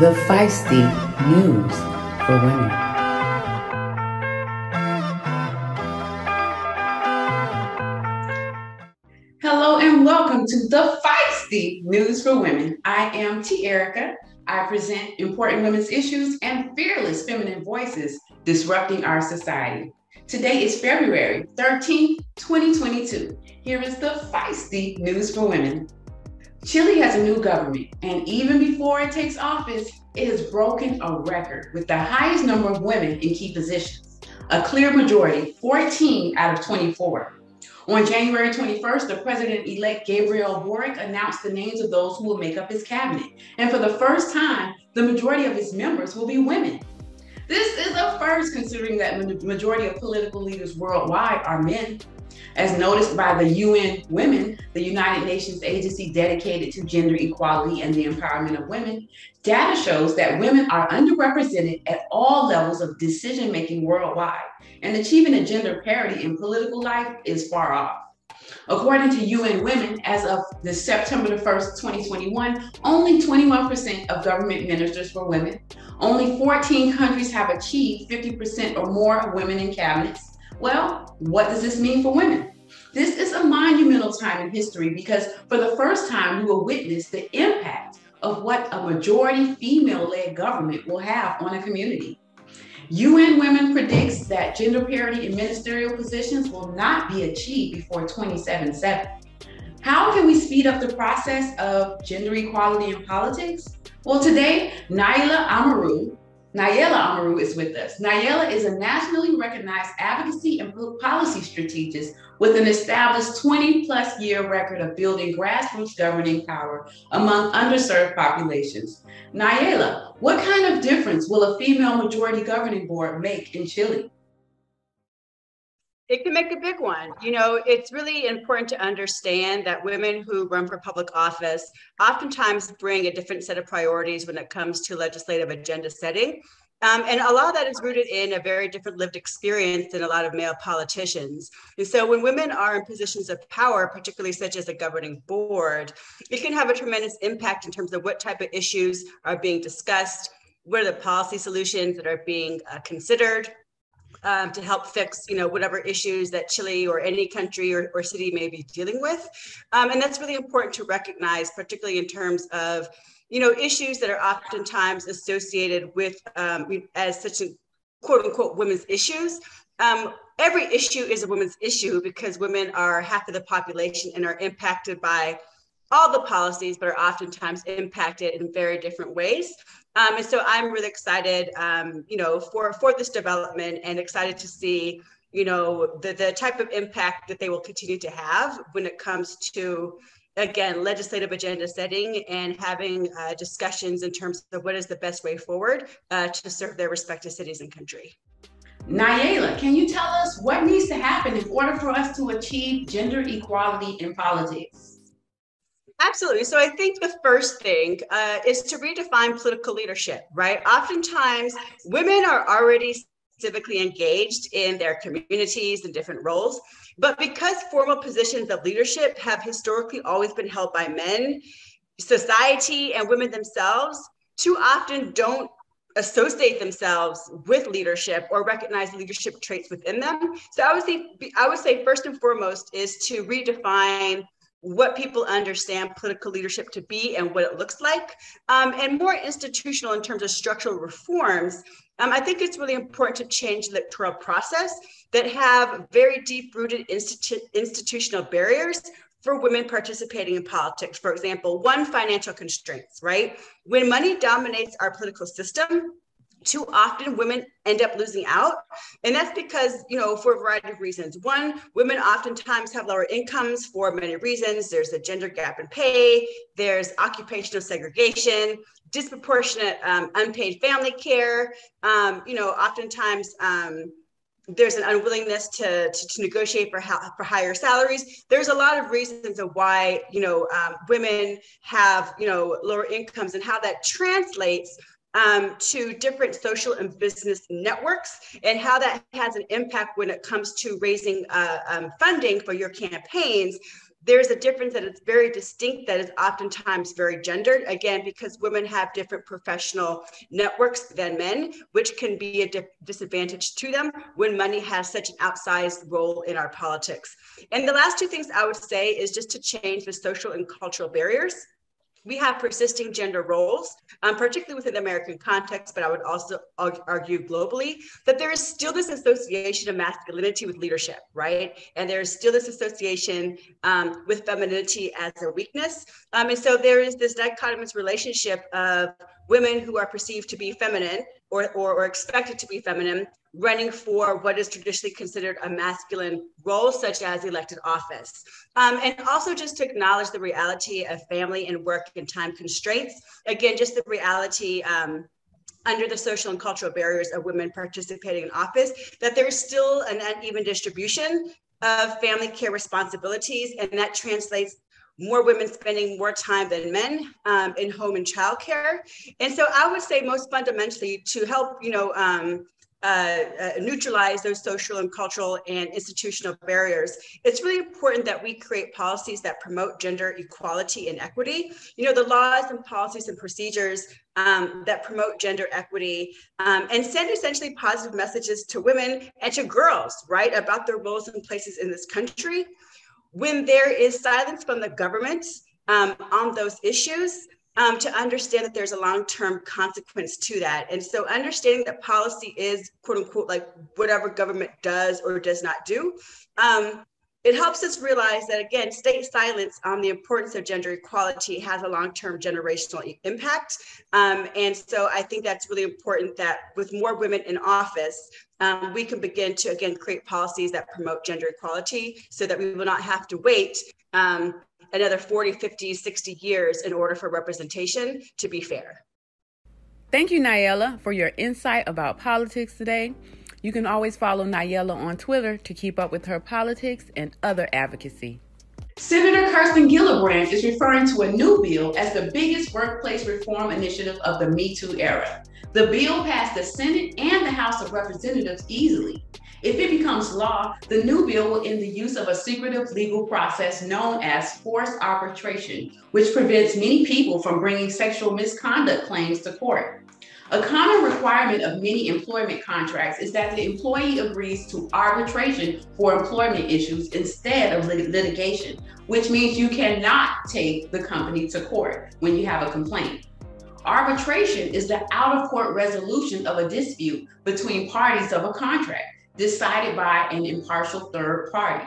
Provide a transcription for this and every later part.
the feisty news for women. Hello and welcome to the feisty news for women. I am Tierica. I present important women's issues and fearless feminine voices disrupting our society. Today is February 13th, 2022. Here is the feisty news for women. Chile has a new government, and even before it takes office, it has broken a record with the highest number of women in key positions, a clear majority, 14 out of 24. On January 21st, the president elect Gabriel Boric announced the names of those who will make up his cabinet. And for the first time, the majority of his members will be women. This is a first considering that the majority of political leaders worldwide are men. As noticed by the UN Women, the United Nations agency dedicated to gender equality and the empowerment of women, data shows that women are underrepresented at all levels of decision making worldwide, and achieving a gender parity in political life is far off. According to UN Women, as of the September 1st, 2021, only 21% of government ministers were women. Only 14 countries have achieved 50% or more women in cabinets. Well, what does this mean for women? This is a monumental time in history because for the first time, we will witness the impact of what a majority female led government will have on a community. UN Women predicts that gender parity in ministerial positions will not be achieved before 2077. How can we speed up the process of gender equality in politics? Well, today, Naila Amaru, Nayela Amaru is with us. Nayela is a nationally recognized advocacy and policy strategist with an established 20 plus year record of building grassroots governing power among underserved populations. Nayela, what kind of difference will a female majority governing board make in Chile? It can make a big one. You know, it's really important to understand that women who run for public office oftentimes bring a different set of priorities when it comes to legislative agenda setting. Um, and a lot of that is rooted in a very different lived experience than a lot of male politicians. And so when women are in positions of power, particularly such as a governing board, it can have a tremendous impact in terms of what type of issues are being discussed, what are the policy solutions that are being uh, considered, um, to help fix, you know, whatever issues that Chile or any country or, or city may be dealing with. Um, and that's really important to recognize, particularly in terms of, you know, issues that are oftentimes associated with um, as such a quote unquote women's issues. Um, every issue is a women's issue because women are half of the population and are impacted by all the policies, but are oftentimes impacted in very different ways. Um, and so I'm really excited, um, you know, for for this development and excited to see, you know, the the type of impact that they will continue to have when it comes to again legislative agenda setting and having uh, discussions in terms of what is the best way forward uh, to serve their respective cities and country. Nayela, can you tell us what needs to happen in order for us to achieve gender equality in politics? Absolutely. So I think the first thing uh, is to redefine political leadership, right? Oftentimes, women are already civically engaged in their communities and different roles. But because formal positions of leadership have historically always been held by men, society and women themselves too often don't associate themselves with leadership or recognize leadership traits within them. So I would say I would say first and foremost is to redefine what people understand political leadership to be and what it looks like, um, and more institutional in terms of structural reforms. Um, I think it's really important to change the electoral process that have very deep rooted institu- institutional barriers for women participating in politics. For example, one, financial constraints, right? When money dominates our political system, too often women end up losing out. And that's because you know for a variety of reasons. One women oftentimes have lower incomes for many reasons. There's a gender gap in pay. There's occupational segregation disproportionate um, unpaid family care. Um, you know oftentimes um, there's an unwillingness to, to, to negotiate for, for higher salaries. There's a lot of reasons of why, you know, um, women have, you know, lower incomes and how that translates um, to different social and business networks and how that has an impact when it comes to raising uh, um, funding for your campaigns. there's a difference that is very distinct that is oftentimes very gendered again because women have different professional networks than men which can be a di- disadvantage to them when money has such an outsized role in our politics and the last two things i would say is just to change the social and cultural barriers we have persisting gender roles, um, particularly within the American context, but I would also argue globally that there is still this association of masculinity with leadership, right? And there is still this association um, with femininity as a weakness. Um, and so there is this dichotomous relationship of women who are perceived to be feminine or, or, or expected to be feminine running for what is traditionally considered a masculine role, such as elected office. Um, and also just to acknowledge the reality of family and work and time constraints. Again, just the reality um, under the social and cultural barriers of women participating in office, that there's still an uneven distribution of family care responsibilities, and that translates more women spending more time than men um, in home and childcare. And so I would say most fundamentally to help, you know, um, uh, uh, neutralize those social and cultural and institutional barriers, it's really important that we create policies that promote gender equality and equity. You know, the laws and policies and procedures um, that promote gender equity um, and send essentially positive messages to women and to girls, right, about their roles and places in this country. When there is silence from the government um, on those issues, um, to understand that there's a long-term consequence to that. And so understanding that policy is quote unquote like whatever government does or does not do. Um, it helps us realize that again, state silence on the importance of gender equality has a long-term generational impact. Um, and so I think that's really important that with more women in office, um, we can begin to again create policies that promote gender equality so that we will not have to wait um, another 40, 50, 60 years in order for representation to be fair. Thank you, Nayela, for your insight about politics today. You can always follow Nayela on Twitter to keep up with her politics and other advocacy. Senator Kirsten Gillibrand is referring to a new bill as the biggest workplace reform initiative of the Me Too era. The bill passed the Senate and the House of Representatives easily. If it becomes law, the new bill will end the use of a secretive legal process known as forced arbitration, which prevents many people from bringing sexual misconduct claims to court. A common requirement of many employment contracts is that the employee agrees to arbitration for employment issues instead of lit- litigation, which means you cannot take the company to court when you have a complaint. Arbitration is the out of court resolution of a dispute between parties of a contract decided by an impartial third party.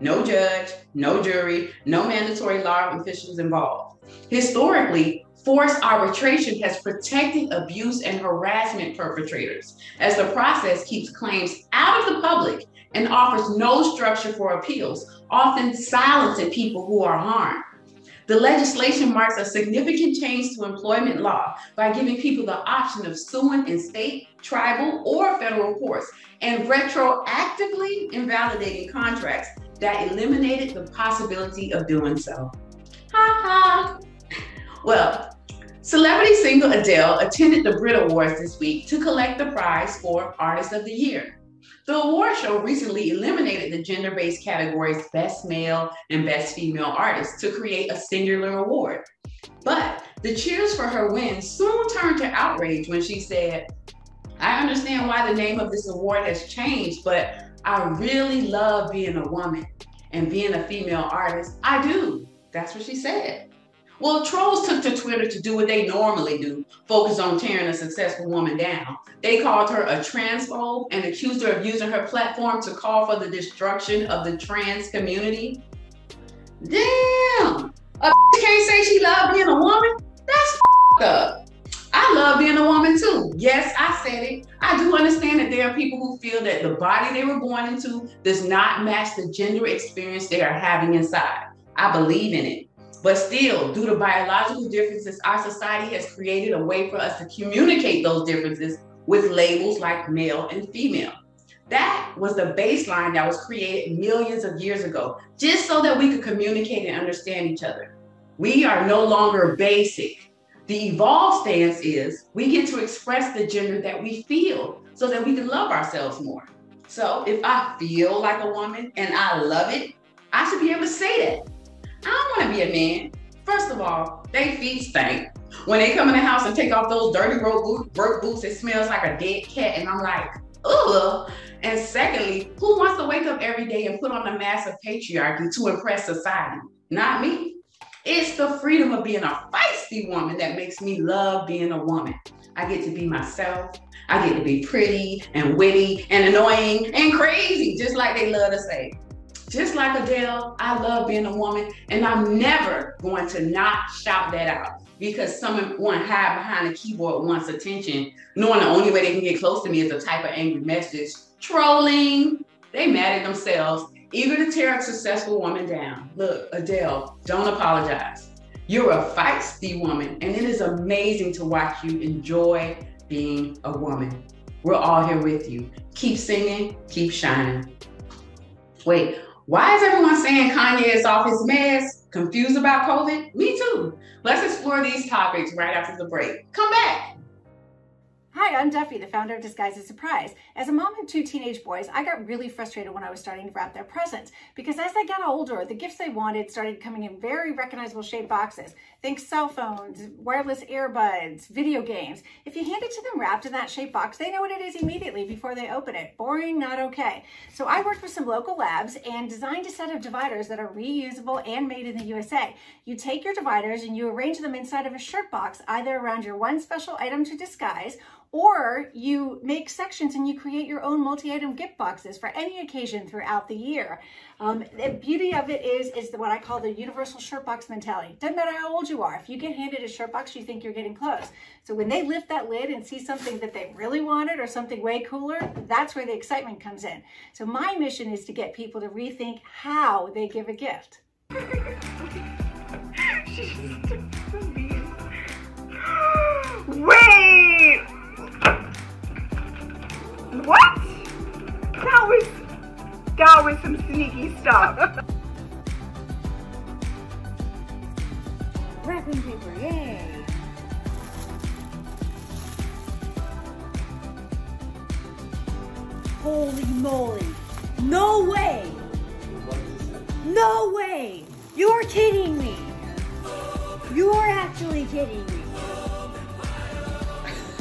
No judge, no jury, no mandatory law officials involved. Historically, forced arbitration has protected abuse and harassment perpetrators as the process keeps claims out of the public and offers no structure for appeals, often silencing people who are harmed. The legislation marks a significant change to employment law by giving people the option of suing in state, tribal, or federal courts and retroactively invalidating contracts that eliminated the possibility of doing so. Ha ha! Well, celebrity singer Adele attended the Brit Awards this week to collect the prize for Artist of the Year. The award show recently eliminated the gender based categories Best Male and Best Female Artist to create a singular award. But the cheers for her win soon turned to outrage when she said, I understand why the name of this award has changed, but I really love being a woman and being a female artist. I do. That's what she said. Well, trolls took to Twitter to do what they normally do focus on tearing a successful woman down. They called her a transphobe and accused her of using her platform to call for the destruction of the trans community. Damn! A can't say she loved being a woman? That's up. I love being a woman too. Yes, I said it. I do understand that there are people who feel that the body they were born into does not match the gender experience they are having inside. I believe in it. But still, due to biological differences, our society has created a way for us to communicate those differences with labels like male and female. That was the baseline that was created millions of years ago, just so that we could communicate and understand each other. We are no longer basic. The evolved stance is we get to express the gender that we feel so that we can love ourselves more. So if I feel like a woman and I love it, I should be able to say that. I don't want to be a man. First of all, they feet stink. When they come in the house and take off those dirty work boots, it smells like a dead cat. And I'm like, ugh. And secondly, who wants to wake up every day and put on a mask of patriarchy to impress society? Not me. It's the freedom of being a feisty woman that makes me love being a woman. I get to be myself. I get to be pretty and witty and annoying and crazy, just like they love to say. Just like Adele, I love being a woman, and I'm never going to not shout that out because someone hide behind a keyboard wants attention, knowing the only way they can get close to me is a type of angry message. Trolling. They mad at themselves, eager to tear a successful woman down. Look, Adele, don't apologize. You're a feisty woman, and it is amazing to watch you enjoy being a woman. We're all here with you. Keep singing, keep shining. Wait, why is everyone saying Kanye is off his meds? Confused about COVID? Me too. Let's explore these topics right after the break. Come back. Hi, I'm Duffy, the founder of Disguise as Surprise. As a mom of two teenage boys, I got really frustrated when I was starting to wrap their presents because as they got older, the gifts they wanted started coming in very recognizable shaped boxes. Think cell phones, wireless earbuds, video games. If you hand it to them wrapped in that shape box, they know what it is immediately before they open it. Boring, not okay. So I worked with some local labs and designed a set of dividers that are reusable and made in the USA. You take your dividers and you arrange them inside of a shirt box, either around your one special item to disguise or you make sections and you create your own multi-item gift boxes for any occasion throughout the year. Um, the beauty of it is, is what I call the universal shirt box mentality. Doesn't matter how old you are. If you get handed a shirt box, you think you're getting close. So when they lift that lid and see something that they really wanted or something way cooler, that's where the excitement comes in. So my mission is to get people to rethink how they give a gift. Wait! What? That was that was some sneaky stuff. Wrapping paper, yay! Holy moly! No way! No way! You're kidding me! You're actually kidding me!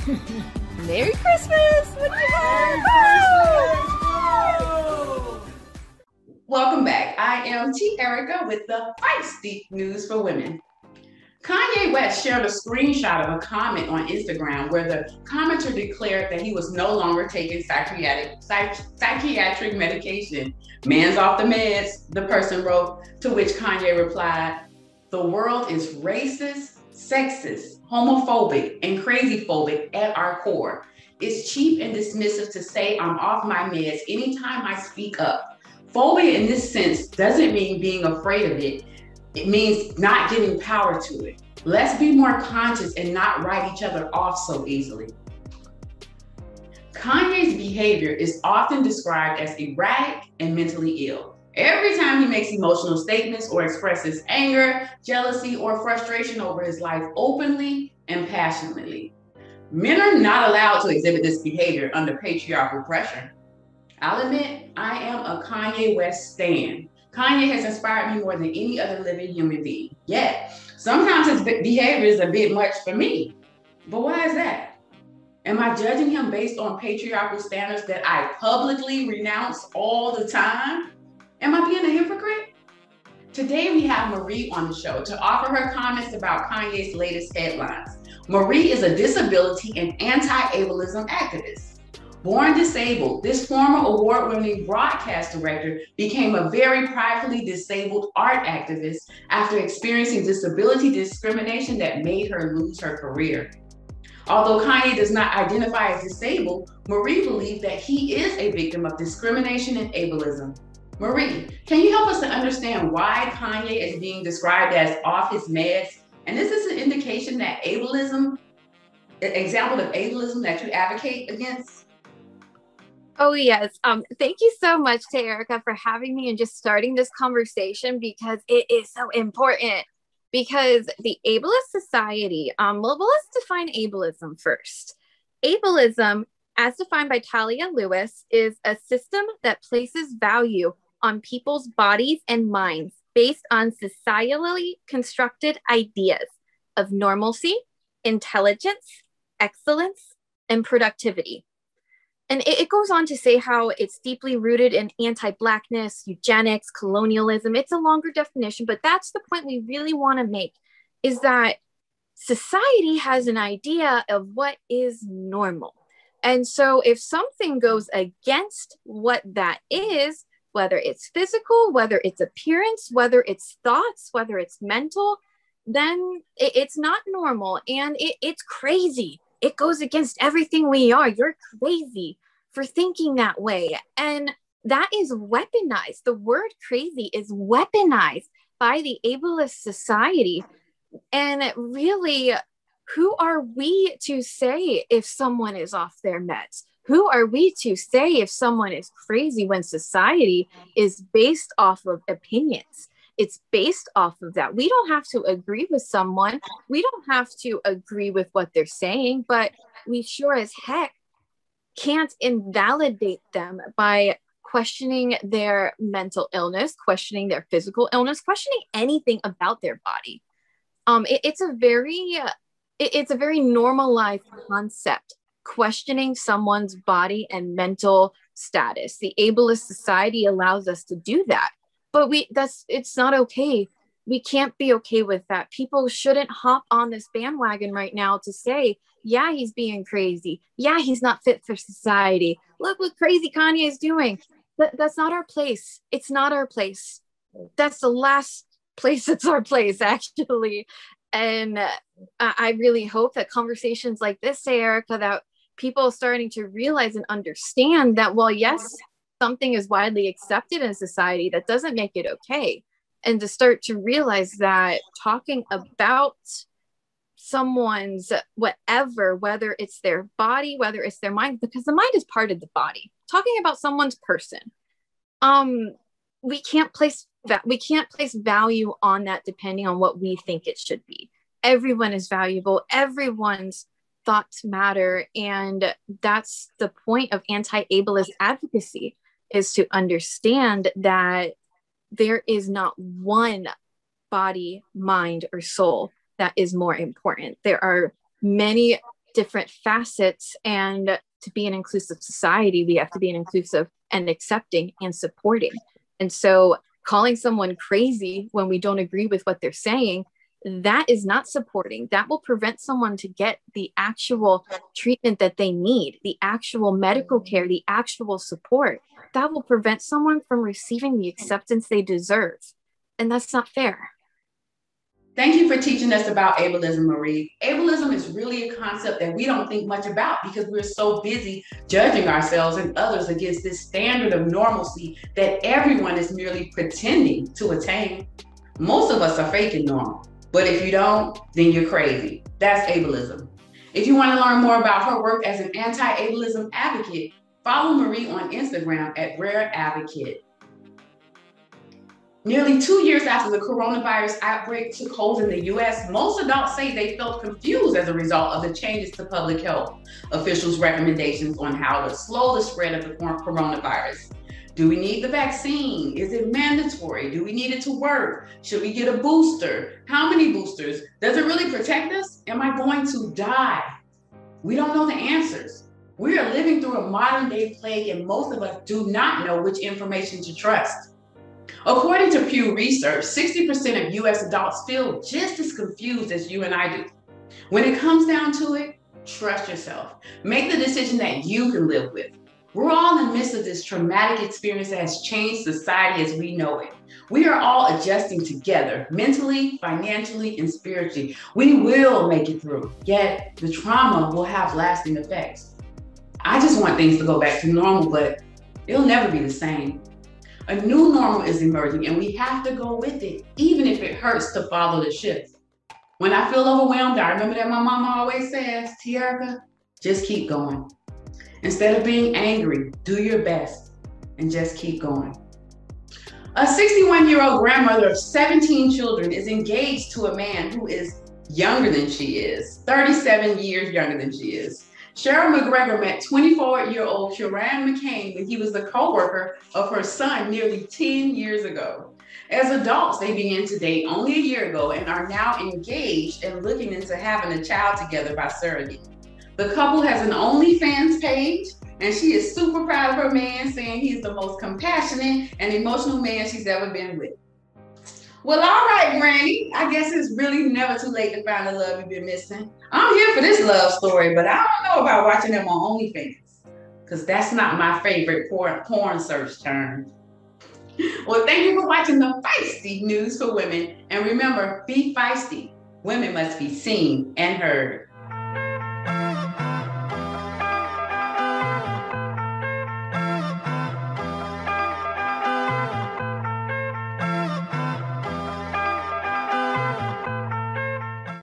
Merry Christmas! What do you have? Welcome back. I am Tierica with the Feisty News for Women. Kanye West shared a screenshot of a comment on Instagram where the commenter declared that he was no longer taking psychiatric, psych, psychiatric medication. Man's off the meds, the person wrote, to which Kanye replied, The world is racist, sexist, homophobic, and crazy phobic at our core. It's cheap and dismissive to say I'm off my meds anytime I speak up. Phobia in this sense doesn't mean being afraid of it. It means not giving power to it. Let's be more conscious and not write each other off so easily. Kanye's behavior is often described as erratic and mentally ill. Every time he makes emotional statements or expresses anger, jealousy, or frustration over his life openly and passionately. Men are not allowed to exhibit this behavior under patriarchal pressure. I'll admit, I am a Kanye West stan. Kanye has inspired me more than any other living human being. Yet, sometimes his behavior is a bit much for me. But why is that? Am I judging him based on patriarchal standards that I publicly renounce all the time? Am I being a hypocrite? Today we have Marie on the show to offer her comments about Kanye's latest headlines. Marie is a disability and anti-ableism activist. Born disabled, this former award-winning broadcast director became a very pridefully disabled art activist after experiencing disability discrimination that made her lose her career. Although Kanye does not identify as disabled, Marie believes that he is a victim of discrimination and ableism. Marie, can you help us to understand why Kanye is being described as off his meds? And this is an indication that ableism, an example of ableism that you advocate against? Oh, yes. Um, thank you so much Tierica for having me and just starting this conversation because it is so important. Because the ableist society, um, well, let's define ableism first. Ableism, as defined by Talila Lewis, is a system that places value on people's bodies and minds based on societally constructed ideas of normalcy, intelligence, excellence, and productivity. And it, it goes on to say how it's deeply rooted in anti Blackness, eugenics, colonialism. It's a longer definition, but that's the point we really want to make is that society has an idea of what is normal. And so if something goes against what that is, whether it's physical, whether it's appearance, whether it's thoughts, whether it's mental, then it, it's not normal and it, it's crazy. It goes against everything we are. You're crazy for thinking that way. And that is weaponized. The word crazy is weaponized by the ableist society. And really, who are we to say if someone is off their meds? Who are we to say if someone is crazy when society is based off of opinions? It's based off of that. We don't have to agree with someone. We don't have to agree with what they're saying, but we sure as heck can't invalidate them by questioning their mental illness, questioning their physical illness, questioning anything about their body. Um, it, it's a very it, it's a very normalized concept questioning someone's body and mental status. The ableist society allows us to do that, but we that's it's not okay. We can't be okay with that. People shouldn't hop on this bandwagon right now to say, yeah, he's being crazy. Yeah, he's not fit for society. Look what crazy Kanye is doing. That, that's not our place. It's not our place. That's the last place it's our place, actually. And uh, I really hope that conversations like this, say, Erica, that people are starting to realize and understand that, well, yes, something is widely accepted in society, that doesn't make it okay. And to start to realize that talking about someone's whatever, whether it's their body, whether it's their mind, because the mind is part of the body, talking about someone's person, um, we can't place that we can't place value on that depending on what we think it should be. Everyone is valuable. Everyone's thoughts matter and that's the point of anti-ableist advocacy is to understand that there is not one body mind or soul that is more important. There are many different facets and to be an inclusive society we have to be an inclusive and accepting and supporting. And so calling someone crazy when we don't agree with what they're saying that is not supporting that will prevent someone to get the actual treatment that they need the actual medical mm-hmm. care the actual support that will prevent someone from receiving the acceptance they deserve and that's not fair Thank you for teaching us about ableism, Marie. Ableism is really a concept that we don't think much about because we're so busy judging ourselves and others against this standard of normalcy that everyone is merely pretending to attain. Most of us are faking normal. But if you don't, then you're crazy. That's ableism. If you want to learn more about her work as an anti ableism advocate, follow Marie on Instagram at Rare Advocate. Nearly two years after the coronavirus outbreak took hold in the US, most adults say they felt confused as a result of the changes to public health officials' recommendations on how to slow the spread of the coronavirus. Do we need the vaccine? Is it mandatory? Do we need it to work? Should we get a booster? How many boosters? Does it really protect us? Am I going to die? We don't know the answers. We are living through a modern day plague, and most of us do not know which information to trust. According to Pew Research, 60% of US adults feel just as confused as you and I do. When it comes down to it, trust yourself. Make the decision that you can live with. We're all in the midst of this traumatic experience that has changed society as we know it. We are all adjusting together, mentally, financially, and spiritually. We will make it through, yet the trauma will have lasting effects. I just want things to go back to normal, but it'll never be the same. A new normal is emerging, and we have to go with it, even if it hurts to follow the shift. When I feel overwhelmed, I remember that my mama always says, Tierica, just keep going. Instead of being angry, do your best and just keep going. A 61 year old grandmother of 17 children is engaged to a man who is younger than she is, 37 years younger than she is. Cheryl McGregor met 24 year old Quran McCain when he was the co worker of her son nearly 10 years ago. As adults, they began to date only a year ago and are now engaged and looking into having a child together by surrogate. The couple has an OnlyFans page, and she is super proud of her man, saying he's the most compassionate and emotional man she's ever been with. Well, all right, Granny. I guess it's really never too late to find the love you've been missing. I'm here for this love story, but I don't know about watching them on OnlyFans because that's not my favorite porn, porn search term. Well, thank you for watching the Feisty News for Women. And remember, be feisty. Women must be seen and heard.